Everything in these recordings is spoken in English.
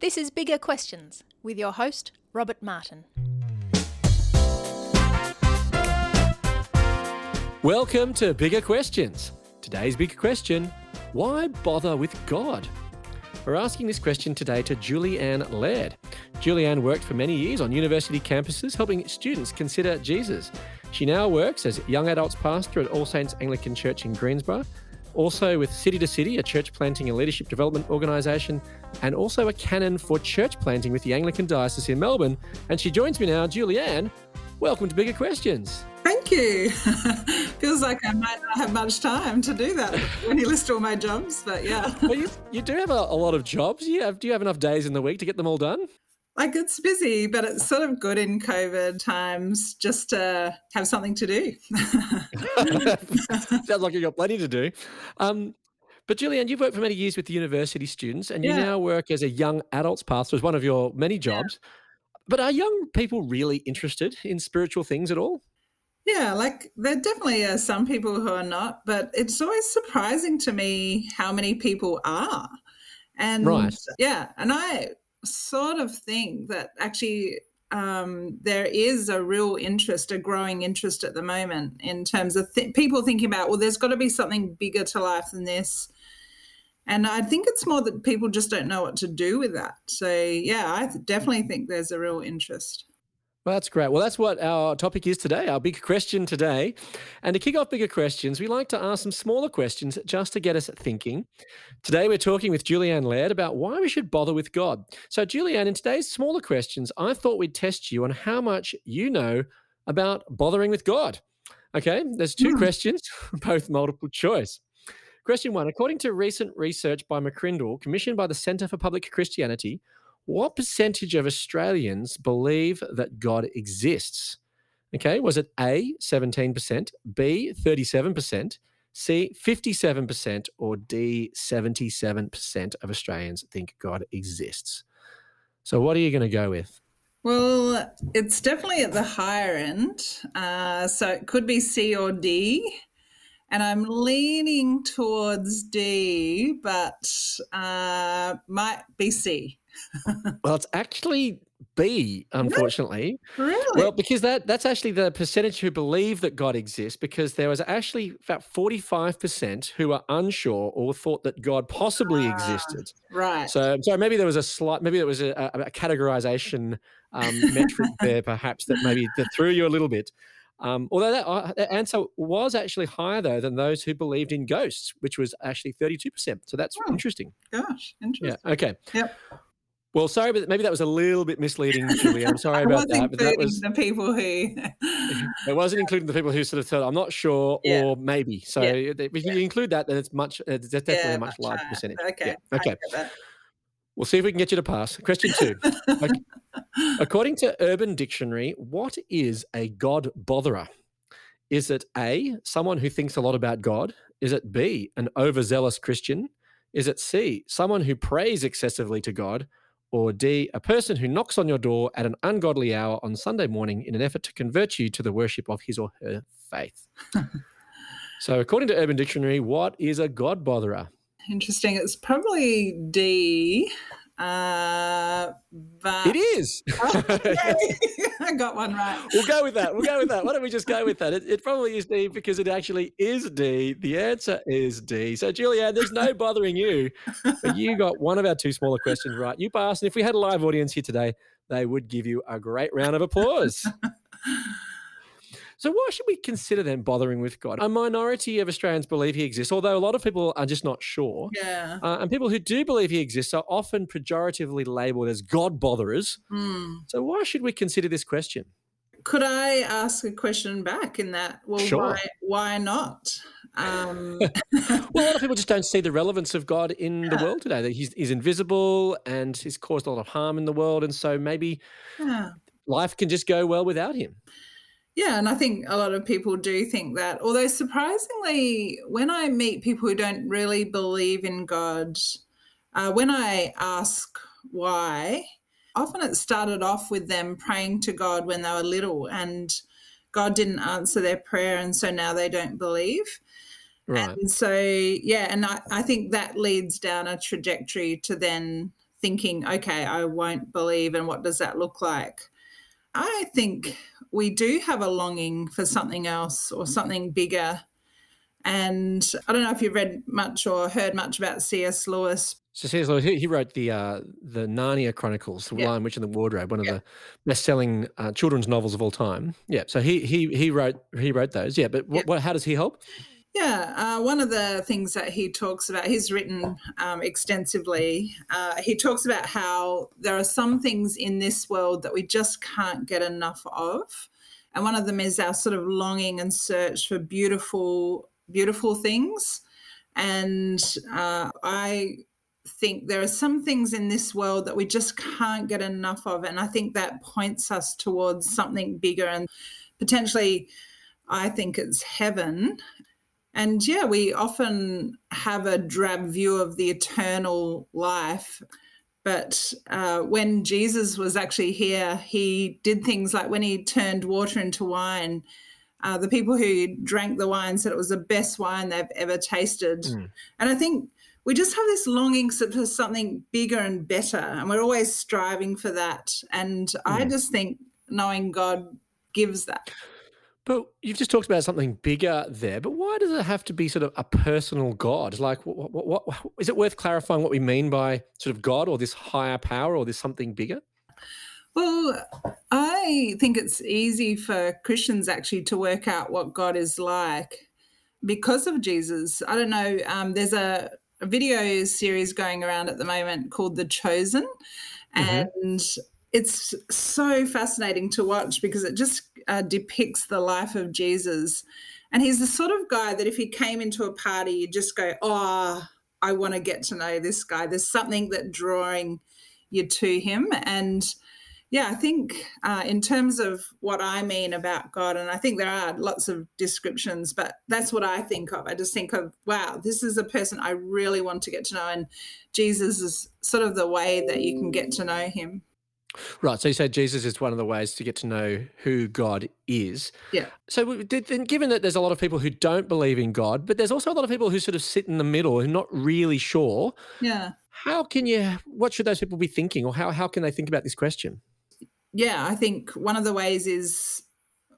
This is Bigger Questions with your host, Robert Martin. Welcome to Bigger Questions. Today's big question why bother with God? We're asking this question today to Julianne Laird. Julianne worked for many years on university campuses helping students consider Jesus. She now works as young adults pastor at All Saints Anglican Church in Greensborough also with City to City, a church planting and leadership development organisation, and also a canon for church planting with the Anglican Diocese in Melbourne. And she joins me now, Julianne. Welcome to Bigger Questions. Thank you. Feels like I might not have much time to do that when you list all my jobs, but yeah. well, you, you do have a, a, lot of jobs. You have, do you have enough days in the week to get them all done? Like it's busy, but it's sort of good in COVID times just to have something to do. Sounds like you've got plenty to do. Um, but Julianne, you've worked for many years with the university students, and you yeah. now work as a young adults pastor as one of your many jobs. Yeah. But are young people really interested in spiritual things at all? Yeah, like there definitely are some people who are not, but it's always surprising to me how many people are. And right. yeah, and I sort of thing that actually um, there is a real interest, a growing interest at the moment in terms of th- people thinking about, well, there's got to be something bigger to life than this. And I think it's more that people just don't know what to do with that. So, yeah, I definitely think there's a real interest. Well, that's great. Well, that's what our topic is today, our big question today. And to kick off bigger questions, we like to ask some smaller questions just to get us thinking. Today, we're talking with Julianne Laird about why we should bother with God. So, Julianne, in today's smaller questions, I thought we'd test you on how much you know about bothering with God. Okay, there's two mm. questions, both multiple choice. Question one According to recent research by McCrindle, commissioned by the Centre for Public Christianity, what percentage of Australians believe that God exists? Okay, was it A, 17%, B, 37%, C, 57%, or D, 77% of Australians think God exists? So, what are you going to go with? Well, it's definitely at the higher end. Uh, so, it could be C or D. And I'm leaning towards D, but uh, might be C well, it's actually B, unfortunately. Really? Well, because that that's actually the percentage who believe that God exists, because there was actually about 45% who are unsure or thought that God possibly ah, existed. Right. So, so maybe there was a slight, maybe there was a, a, a categorization um, metric there, perhaps that maybe that threw you a little bit. Um, although that, uh, that, answer was actually higher though than those who believed in ghosts, which was actually 32%. So that's oh, interesting. Gosh, interesting. Yeah. Okay. Yep. Well, sorry, but maybe that was a little bit misleading, Julie. I'm sorry about that. But that was the people who it wasn't including the people who sort of said, "I'm not sure" yeah. or maybe. So yeah. if you yeah. include that, then it's much. Uh, it's definitely a much, much larger higher. percentage. Okay. Okay. We'll see if we can get you to pass. Question two. According to Urban Dictionary, what is a God botherer? Is it A, someone who thinks a lot about God? Is it B, an overzealous Christian? Is it C, someone who prays excessively to God? Or D, a person who knocks on your door at an ungodly hour on Sunday morning in an effort to convert you to the worship of his or her faith. so, according to Urban Dictionary, what is a God botherer? Interesting. It's probably D. Uh, but it is. Oh, I got one right. We'll go with that. We'll go with that. Why don't we just go with that? It, it, probably is D because it actually is D. The answer is D. So, Julianne, there's no bothering you. But you got one of our two smaller questions right. You passed. And if we had a live audience here today, they would give you a great round of applause. So why should we consider them bothering with God? A minority of Australians believe he exists, although a lot of people are just not sure. Yeah. Uh, and people who do believe he exists are often pejoratively labelled as God botherers. Mm. So why should we consider this question? Could I ask a question back in that? Well, sure. why, why not? Um... well, a lot of people just don't see the relevance of God in yeah. the world today. That he's, he's invisible and he's caused a lot of harm in the world, and so maybe yeah. life can just go well without him. Yeah, and I think a lot of people do think that. Although surprisingly, when I meet people who don't really believe in God, uh, when I ask why, often it started off with them praying to God when they were little and God didn't answer their prayer, and so now they don't believe. Right. And so, yeah, and I, I think that leads down a trajectory to then thinking, okay, I won't believe, and what does that look like? I think we do have a longing for something else or something bigger. And I don't know if you've read much or heard much about C.S. Lewis. So C.S. Lewis, he wrote the uh, the Narnia Chronicles, The yeah. Lion, Witch, and the Wardrobe, one of yeah. the best-selling uh, children's novels of all time. Yeah, so he he he wrote he wrote those. Yeah, but what, yeah. what how does he help? Yeah, uh, one of the things that he talks about, he's written um, extensively. Uh, he talks about how there are some things in this world that we just can't get enough of. And one of them is our sort of longing and search for beautiful, beautiful things. And uh, I think there are some things in this world that we just can't get enough of. And I think that points us towards something bigger and potentially. I think it's heaven and yeah, we often have a drab view of the eternal life. But uh, when Jesus was actually here, he did things like when he turned water into wine, uh, the people who drank the wine said it was the best wine they've ever tasted. Mm. And I think we just have this longing for something bigger and better, and we're always striving for that. And mm. I just think knowing God gives that. But you've just talked about something bigger there. But why does it have to be sort of a personal God? Like, what, what, what is it worth clarifying what we mean by sort of God or this higher power or this something bigger? Well, I think it's easy for Christians actually to work out what God is like because of Jesus. I don't know. Um, there's a, a, video series going around at the moment called The Chosen, mm-hmm. It's so fascinating to watch because it just uh, depicts the life of Jesus. And he's the sort of guy that if he came into a party, you just go, oh, I want to get to know this guy. There's something that drawing you to him. And yeah, I think uh, in terms of what I mean about God, and I think there are lots of descriptions, but that's what I think of. I just think of, wow, this is a person I really want to get to know. And Jesus is sort of the way that you can get to know him. Right. So you say Jesus is one of the ways to get to know who God is. Yeah. So then, given that there's a lot of people who don't believe in God, but there's also a lot of people who sort of sit in the middle and not really sure. Yeah. How can you? What should those people be thinking, or how how can they think about this question? Yeah, I think one of the ways is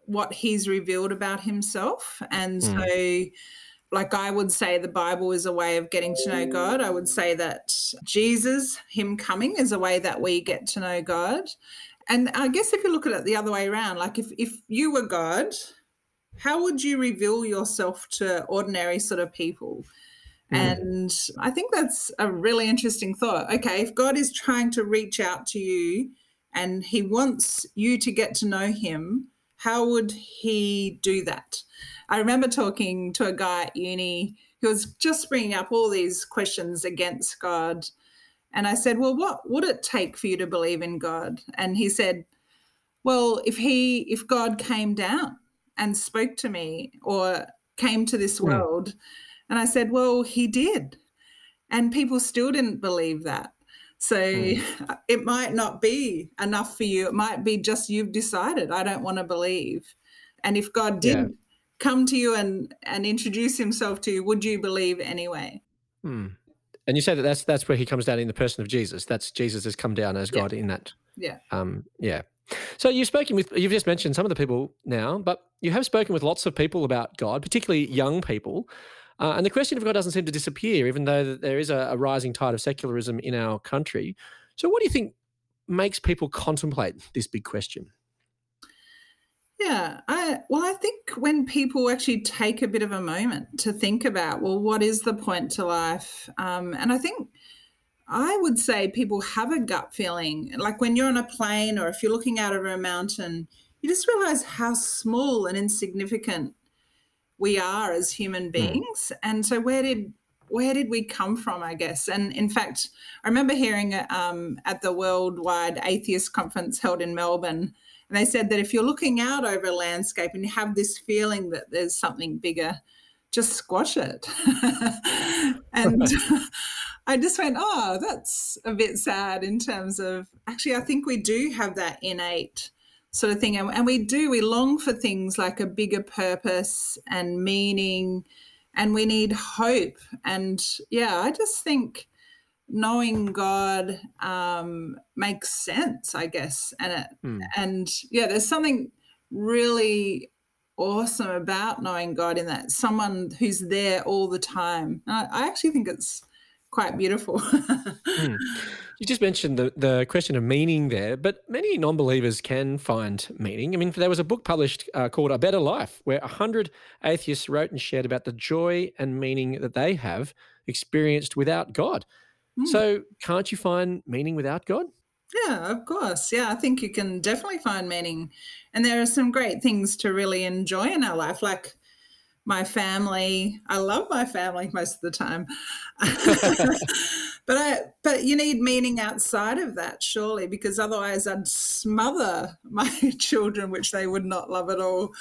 what He's revealed about Himself, and mm. so like I would say the Bible is a way of getting to know God. I would say that Jesus, Him coming, is a way that we get to know God. And I guess if you look at it the other way around, like if, if you were God, how would you reveal yourself to ordinary sort of people? Mm. And I think that's a really interesting thought. Okay, if God is trying to reach out to you and He wants you to get to know Him, how would He do that? I remember talking to a guy at uni who was just bringing up all these questions against God. And I said, Well, what would it take for you to believe in God? And he said, Well, if he, if God came down and spoke to me or came to this hmm. world. And I said, Well, he did. And people still didn't believe that. So mm. it might not be enough for you. It might be just you've decided, I don't want to believe. And if God did yeah come to you and and introduce himself to you, would you believe anyway? Hmm. And you say that that's that's where he comes down in the person of Jesus. That's Jesus has come down as God yeah. in that. Yeah. Um. Yeah. So you've spoken with you've just mentioned some of the people now, but you have spoken with lots of people about God, particularly young people. Uh, and the question of God doesn't seem to disappear, even though there is a, a rising tide of secularism in our country. So, what do you think makes people contemplate this big question? Yeah, I well, I think when people actually take a bit of a moment to think about, well, what is the point to life? Um, and I think I would say people have a gut feeling, like when you're on a plane or if you're looking out over a mountain, you just realize how small and insignificant we are as human hmm. beings. Mm. And so, where did where did we come from? I guess. And in fact, I remember hearing um, at the Worldwide Atheist Conference held in Melbourne and they said that if you're looking out over a landscape and you have this feeling that there's something bigger, just squash it. and I just went, oh, that's a bit sad in terms of actually, I think we do have that innate sort of thing. And, and we do, we long for things like a bigger purpose and meaning, and we need hope. And yeah, I just think knowing God um, makes sense, I guess. And it, mm. and yeah, there's something really awesome about knowing God in that someone who's there all the time. I, I, actually think it's quite beautiful. mm. You just mentioned the, the question of meaning there, but many non believers can find meaning. I mean, there was a book published uh, called A Better Life, where 100 atheists wrote and shared about the joy and meaning that they have experienced without God. Mm. So, can't you find meaning without God? Yeah, of course. Yeah, I think you can definitely find meaning. And there are some great things to really enjoy in our life, like my family. I love my family most of the time. but I but you need meaning outside of that, surely, because otherwise I'd smother my children, which they would not love at all.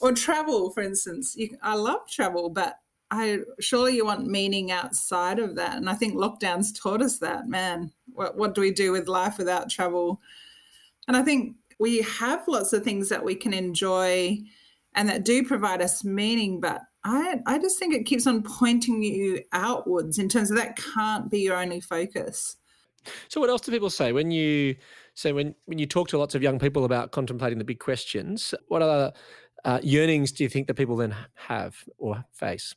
Or travel, for instance. You, I love travel, but I surely you want meaning outside of that. And I think lockdowns taught us that, man. What what do we do with life without travel? And I think we have lots of things that we can enjoy and that do provide us meaning, but I I just think it keeps on pointing you outwards in terms of that can't be your only focus. So what else do people say when you say when when you talk to lots of young people about contemplating the big questions? What other uh, yearnings do you think that people then have or face?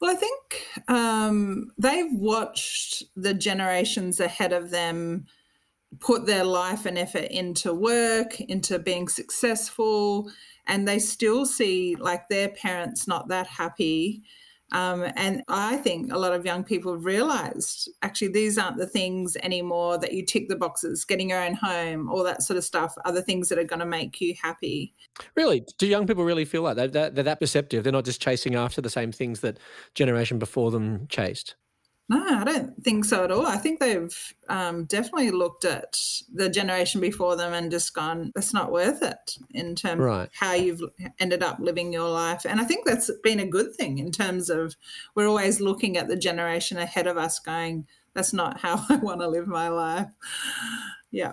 Well, I think um, they've watched the generations ahead of them put their life and effort into work, into being successful, and they still see like their parents not that happy um, and I think a lot of young people have realized actually these aren't the things anymore that you tick the boxes, getting your own home, all that sort of stuff are the things that are going to make you happy. Really? Do young people really feel like that? They're, they're that perceptive? They're not just chasing after the same things that generation before them chased? No, I don't think so at all. I think they've um, definitely looked at the generation before them and just gone, "It's not worth it" in terms right. of how you've ended up living your life. And I think that's been a good thing in terms of we're always looking at the generation ahead of us, going, "That's not how I want to live my life." Yeah.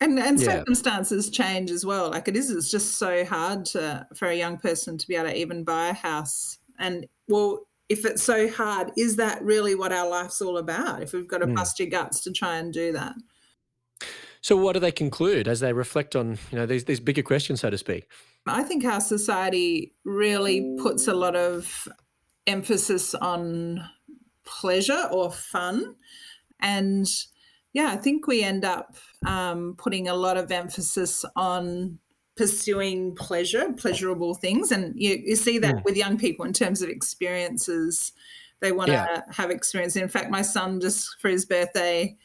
And, and yeah. circumstances change as well. Like it is, it's just so hard to, for a young person to be able to even buy a house. And well, if it's so hard, is that really what our life's all about? If we've got to mm. bust your guts to try and do that. So, what do they conclude as they reflect on you know these these bigger questions, so to speak? I think our society really puts a lot of emphasis on pleasure or fun, and yeah, I think we end up um, putting a lot of emphasis on pursuing pleasure, pleasurable things. And you, you see that mm. with young people in terms of experiences. They want to yeah. have experience. In fact, my son just for his birthday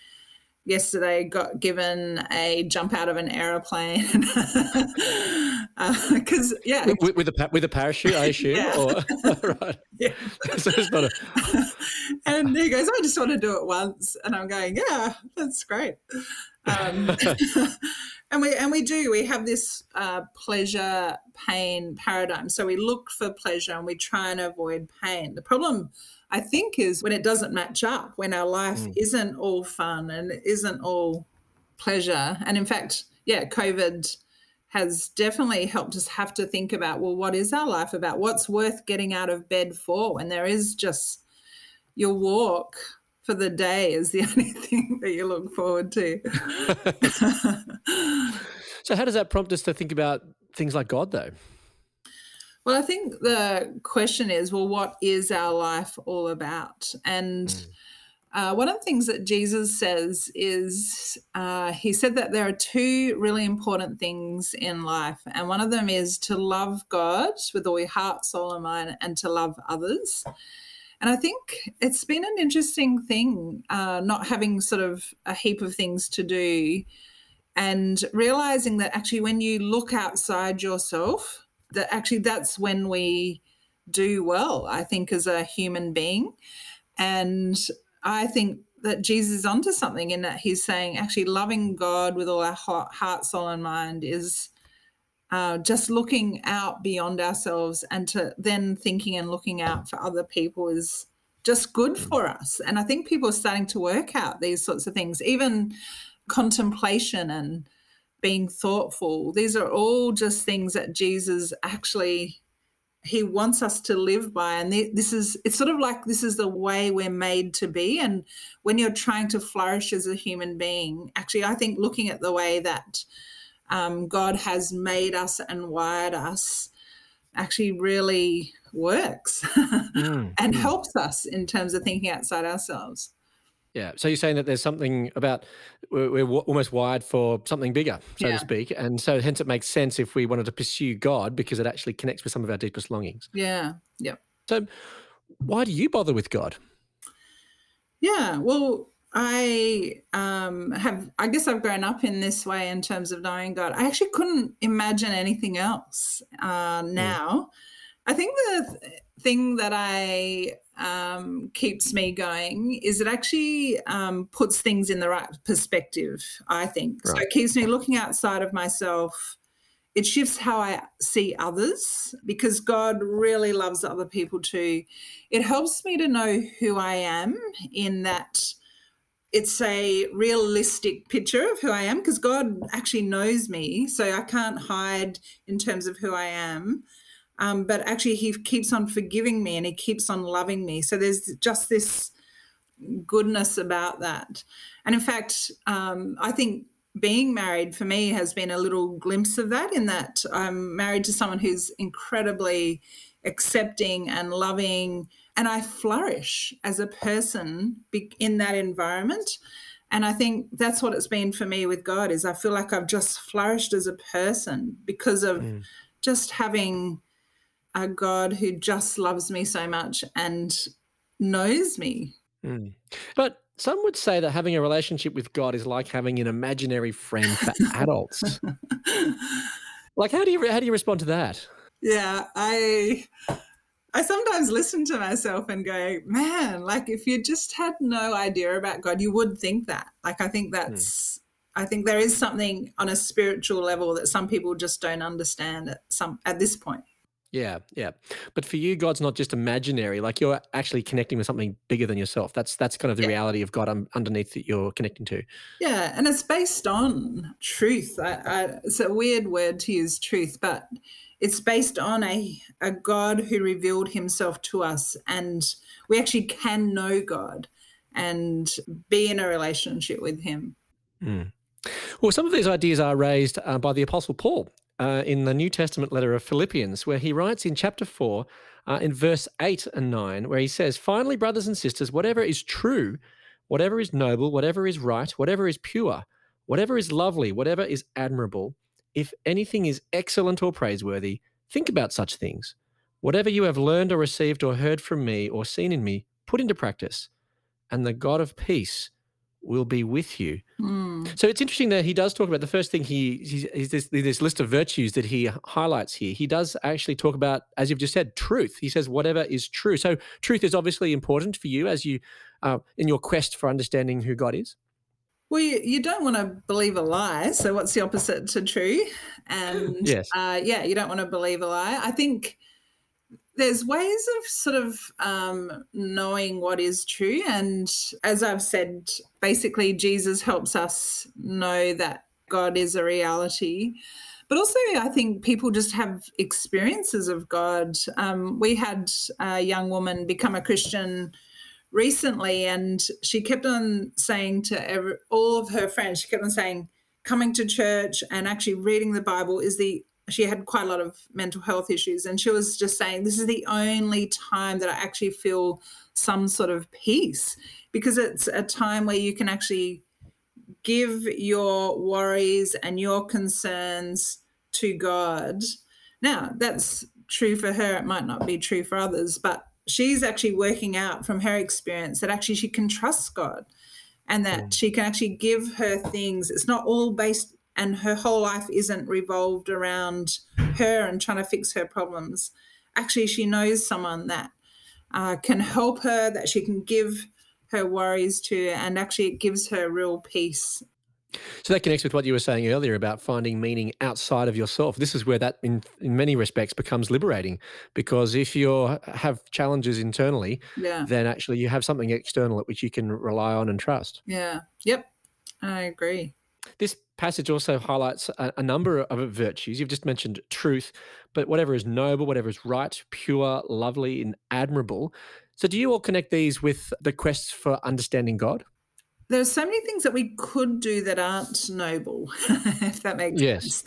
yesterday got given a jump out of an aeroplane because uh, yeah with, with, a with a parachute i assume yeah. or right yeah so it's not a and he goes i just want to do it once and i'm going yeah that's great um, and we and we do we have this uh, pleasure pain paradigm. So we look for pleasure and we try and avoid pain. The problem i think is when it doesn't match up when our life mm. isn't all fun and isn't all pleasure. And in fact yeah covid has definitely helped us have to think about well what is our life about? What's worth getting out of bed for when there is just your walk for the day is the only thing that you look forward to. so, how does that prompt us to think about things like God, though? Well, I think the question is well, what is our life all about? And mm. uh, one of the things that Jesus says is uh, he said that there are two really important things in life. And one of them is to love God with all your heart, soul, and mind, and to love others. And I think it's been an interesting thing, uh, not having sort of a heap of things to do and realizing that actually when you look outside yourself, that actually that's when we do well, I think, as a human being. And I think that Jesus is onto something in that he's saying actually loving God with all our heart, soul, and mind is uh, just looking out beyond ourselves and to then thinking and looking out for other people is just good mm. for us. And I think people are starting to work out these sorts of things, even contemplation and being thoughtful. These are all just things that Jesus actually he wants us to live by and this is it's sort of like this is the way we're made to be and when you're trying to flourish as a human being actually i think looking at the way that um, god has made us and wired us actually really works mm, and mm. helps us in terms of thinking outside ourselves yeah. So you're saying that there's something about we're, we're almost wired for something bigger, so yeah. to speak, and so hence it makes sense if we wanted to pursue God because it actually connects with some of our deepest longings. Yeah. Yeah. So, why do you bother with God? Yeah. Well, I um, have. I guess I've grown up in this way in terms of knowing God. I actually couldn't imagine anything else. Uh, now, I think the thing that I um, keeps me going is it actually um, puts things in the right perspective, I think. Right. So it keeps me looking outside of myself. It shifts how I see others because God really loves other people too. It helps me to know who I am in that it's a realistic picture of who I am because God actually knows me. So I can't hide in terms of who I am. Um, but actually, he keeps on forgiving me and he keeps on loving me. So there's just this goodness about that. And in fact, um, I think being married for me has been a little glimpse of that in that I'm married to someone who's incredibly accepting and loving and I flourish as a person in that environment and I think that's what it's been for me with God is I feel like I've just flourished as a person because of mm. just having a God who just loves me so much and knows me. Mm. But some would say that having a relationship with God is like having an imaginary friend for adults. like, how do you how do you respond to that? Yeah, I I sometimes listen to myself and go, man, like if you just had no idea about God, you would think that. Like, I think hmm. that's. Mm. I think there is something on a spiritual level that some people just don't understand at some at this point. Yeah, yeah. But for you, God's not just imaginary. Like you're actually connecting with something bigger than yourself. That's that's kind of the yeah. reality of God underneath that you're connecting to. Yeah, and it's based on truth. I, I, it's a weird word to use, truth, but it's based on a a God who revealed Himself to us, and we actually can know God and be in a relationship with Him. Mm. Well, some of these ideas are raised uh, by the Apostle Paul uh, in the New Testament letter of Philippians, where he writes in chapter 4, uh, in verse 8 and 9, where he says, Finally, brothers and sisters, whatever is true, whatever is noble, whatever is right, whatever is pure, whatever is lovely, whatever is admirable, if anything is excellent or praiseworthy, think about such things. Whatever you have learned or received or heard from me or seen in me, put into practice, and the God of peace will be with you. Mm. So it's interesting that he does talk about the first thing he he's, this, this list of virtues that he highlights here. He does actually talk about, as you've just said, truth. He says whatever is true. So truth is obviously important for you as you uh, in your quest for understanding who God is. Well, you, you, don't want to believe a lie. So what's the opposite to true? And yes. Uh, yeah, you don't want to believe a lie. I think there's ways of sort of um, knowing what is true. And as I've said, basically, Jesus helps us know that God is a reality. But also, I think people just have experiences of God. Um, we had a young woman become a Christian recently, and she kept on saying to every, all of her friends, she kept on saying, coming to church and actually reading the Bible is the she had quite a lot of mental health issues and she was just saying this is the only time that i actually feel some sort of peace because it's a time where you can actually give your worries and your concerns to god now that's true for her it might not be true for others but she's actually working out from her experience that actually she can trust god and that mm. she can actually give her things it's not all based and her whole life isn't revolved around her and trying to fix her problems. Actually, she knows someone that uh, can help her, that she can give her worries to, and actually it gives her real peace. So that connects with what you were saying earlier about finding meaning outside of yourself. This is where that, in, in many respects, becomes liberating because if you have challenges internally, yeah. then actually you have something external at which you can rely on and trust. Yeah. Yep. I agree. This passage also highlights a, a, number of virtues. You've just mentioned truth, but whatever is noble, whatever is right, pure, lovely, and admirable. So, do you all connect these with the quest for understanding God? There's so many things that we could do that aren't noble, if that makes yes. sense.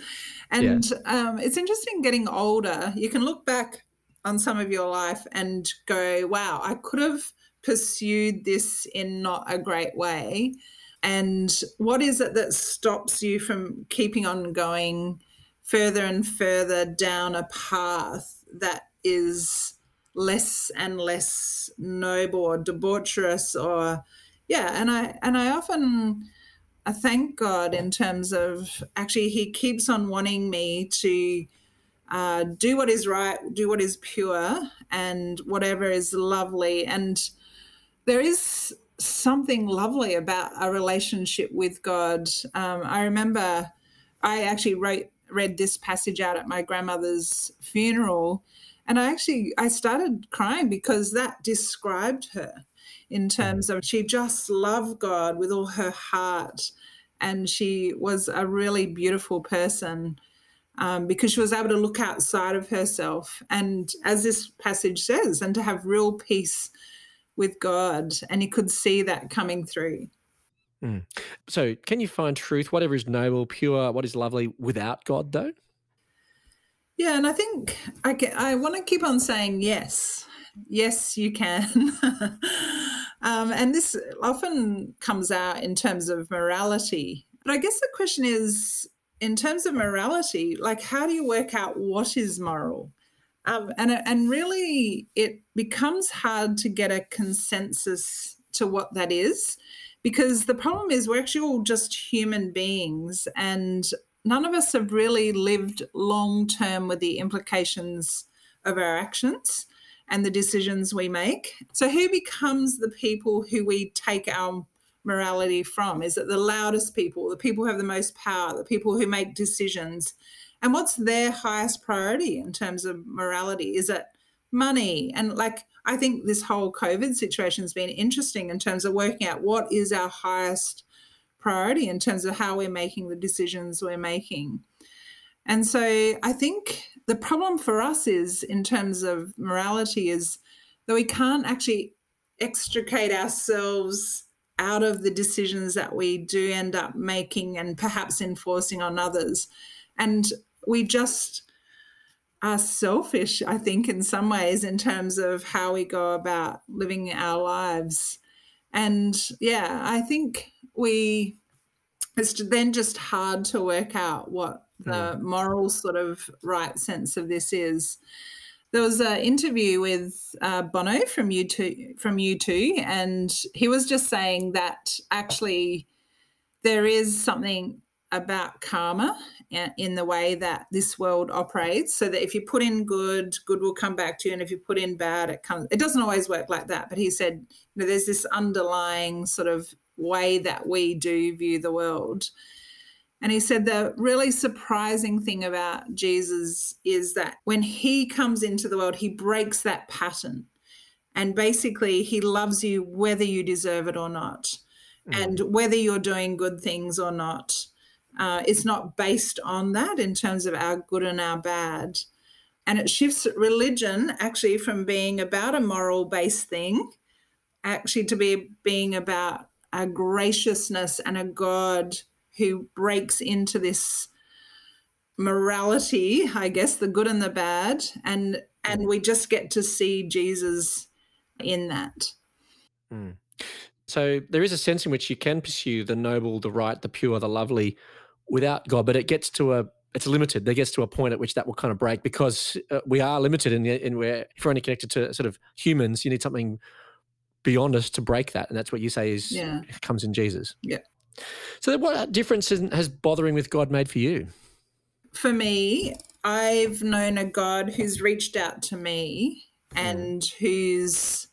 And yeah. um, it's interesting getting older. You can look back on some of your life and go, wow, I could have pursued this in not a great way. And what is it that stops you from keeping on going further and further down a path that is less and less noble or debaucherous or yeah and i and i often I thank God in terms of actually he keeps on wanting me to uh, do what is right, do what is pure, and whatever is lovely. And there is something lovely about a relationship with God. Um, I remember I actually wrote read this passage out at my grandmother's funeral, and I actually I started crying because that described her in terms of she just loved God with all her heart, and she was a really beautiful person um, because she was able to look outside of herself. And as this passage says, and to have real peace with God. And you could see that coming through. Mm. So, can you find truth, whatever is noble, pure, what is lovely, without God, though? Yeah, and I think I, I want to keep on saying yes. Yes, you can. um, and this often comes out in terms of morality. But I guess the question is in terms of morality, like how do you work out what is moral? Um, and and really, it becomes hard to get a consensus to what that is, because the problem is we're actually all just human beings, and none of us have really lived long term with the implications of our actions and the decisions we make. So, who becomes the people who we take our morality from? Is it the loudest people, the people who have the most power, the people who make decisions? And what's their highest priority in terms of morality? Is it money? And like, I think this whole COVID situation has been interesting in terms of working out what is our highest priority in terms of how we're making the decisions we're making. And so I think the problem for us is, in terms of morality, is that we can't actually extricate ourselves out of the decisions that we do end up making and perhaps enforcing on others. And we just are selfish, I think, in some ways, in terms of how we go about living our lives. And yeah, I think we, it's then just hard to work out what the mm. moral sort of right sense of this is there was an interview with uh, Bono from U2 from U2, and he was just saying that actually there is something about karma in the way that this world operates so that if you put in good good will come back to you and if you put in bad it comes it doesn't always work like that but he said you know, there's this underlying sort of way that we do view the world and he said the really surprising thing about Jesus is that when he comes into the world, he breaks that pattern. And basically, he loves you whether you deserve it or not, mm. and whether you're doing good things or not. Uh, it's not based on that in terms of our good and our bad. And it shifts religion actually from being about a moral based thing, actually to be being about a graciousness and a God who breaks into this morality, I guess, the good and the bad, and and we just get to see Jesus in that. Mm. So there is a sense in which you can pursue the noble, the right, the pure, the lovely without God, but it gets to a it's limited. There gets to a point at which that will kind of break because uh, we are limited in, in where if we're only connected to sort of humans, you need something beyond us to break that, and that's what you say is yeah. comes in Jesus. Yeah. So, what difference has bothering with God made for you? For me, I've known a God who's reached out to me and mm. who's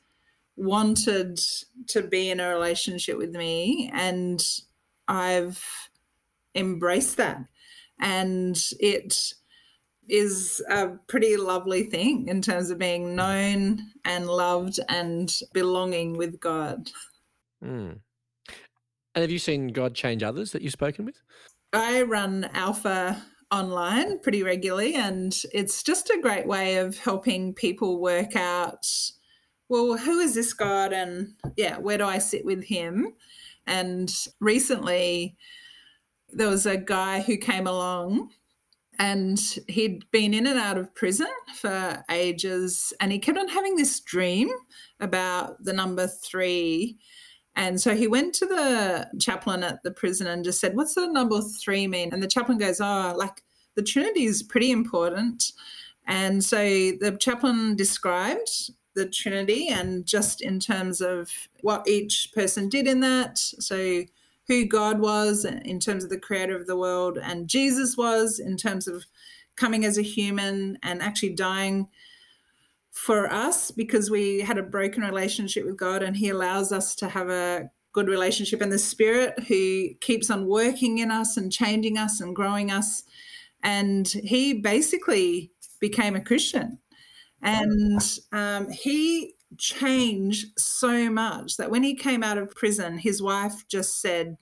wanted to be in a relationship with me, and I've embraced that. And it is a pretty lovely thing in terms of being known and loved and belonging with God. Mm. And have you seen God change others that you've spoken with? I run Alpha online pretty regularly, and it's just a great way of helping people work out well, who is this God? And yeah, where do I sit with him? And recently, there was a guy who came along and he'd been in and out of prison for ages and he kept on having this dream about the number three and so he went to the chaplain at the prison and just said, What's the number three mean? And the chaplain goes, Oh, like the Trinity is pretty important. And so the chaplain described the Trinity and just in terms of what each person did in that. So who God was in terms of the creator of the world and Jesus was in terms of coming as a human and actually dying for us because we had a broken relationship with God and He allows us to have a good relationship. And the Spirit who keeps on working in us and changing us and growing us. And He basically became a Christian. And um, he changed so much that when he came out of prison, his wife just said,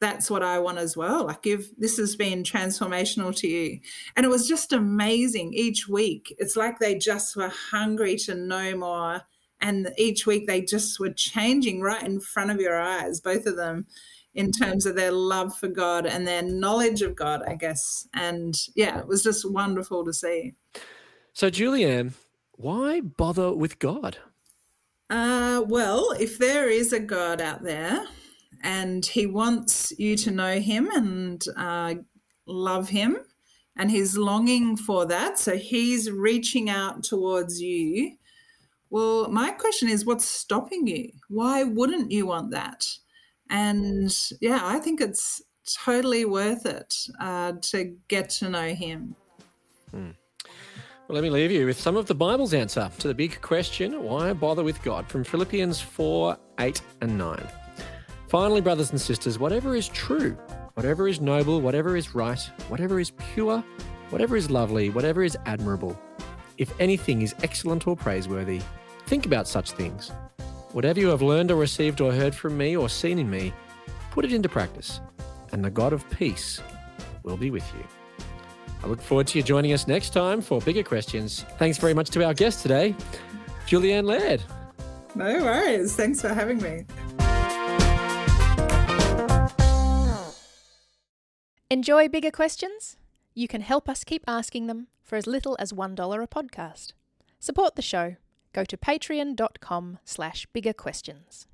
that's what I want as well. Like if this has been transformational to you. And it was just amazing each week. It's like they just were hungry to know more. And each week they just were changing right in front of your eyes, both of them, in terms of their love for God and their knowledge of God, I guess. And yeah, it was just wonderful to see. So, Julianne, why bother with God? Uh, well, if there is a God out there, and he wants you to know him and uh, love him and he's longing for that so he's reaching out towards you well my question is what's stopping you why wouldn't you want that and yeah i think it's totally worth it uh, to get to know him hmm. Well, let me leave you with some of the Bible's answer to the big question why bother with God from Philippians 4 8 and 9. Finally, brothers and sisters, whatever is true, whatever is noble, whatever is right, whatever is pure, whatever is lovely, whatever is admirable, if anything is excellent or praiseworthy, think about such things. Whatever you have learned or received or heard from me or seen in me, put it into practice, and the God of peace will be with you. I look forward to you joining us next time for bigger questions. Thanks very much to our guest today, Julianne Laird. No worries. Thanks for having me. Enjoy bigger questions? You can help us keep asking them for as little as $1 a podcast. Support the show. Go to patreon.com slash bigger questions.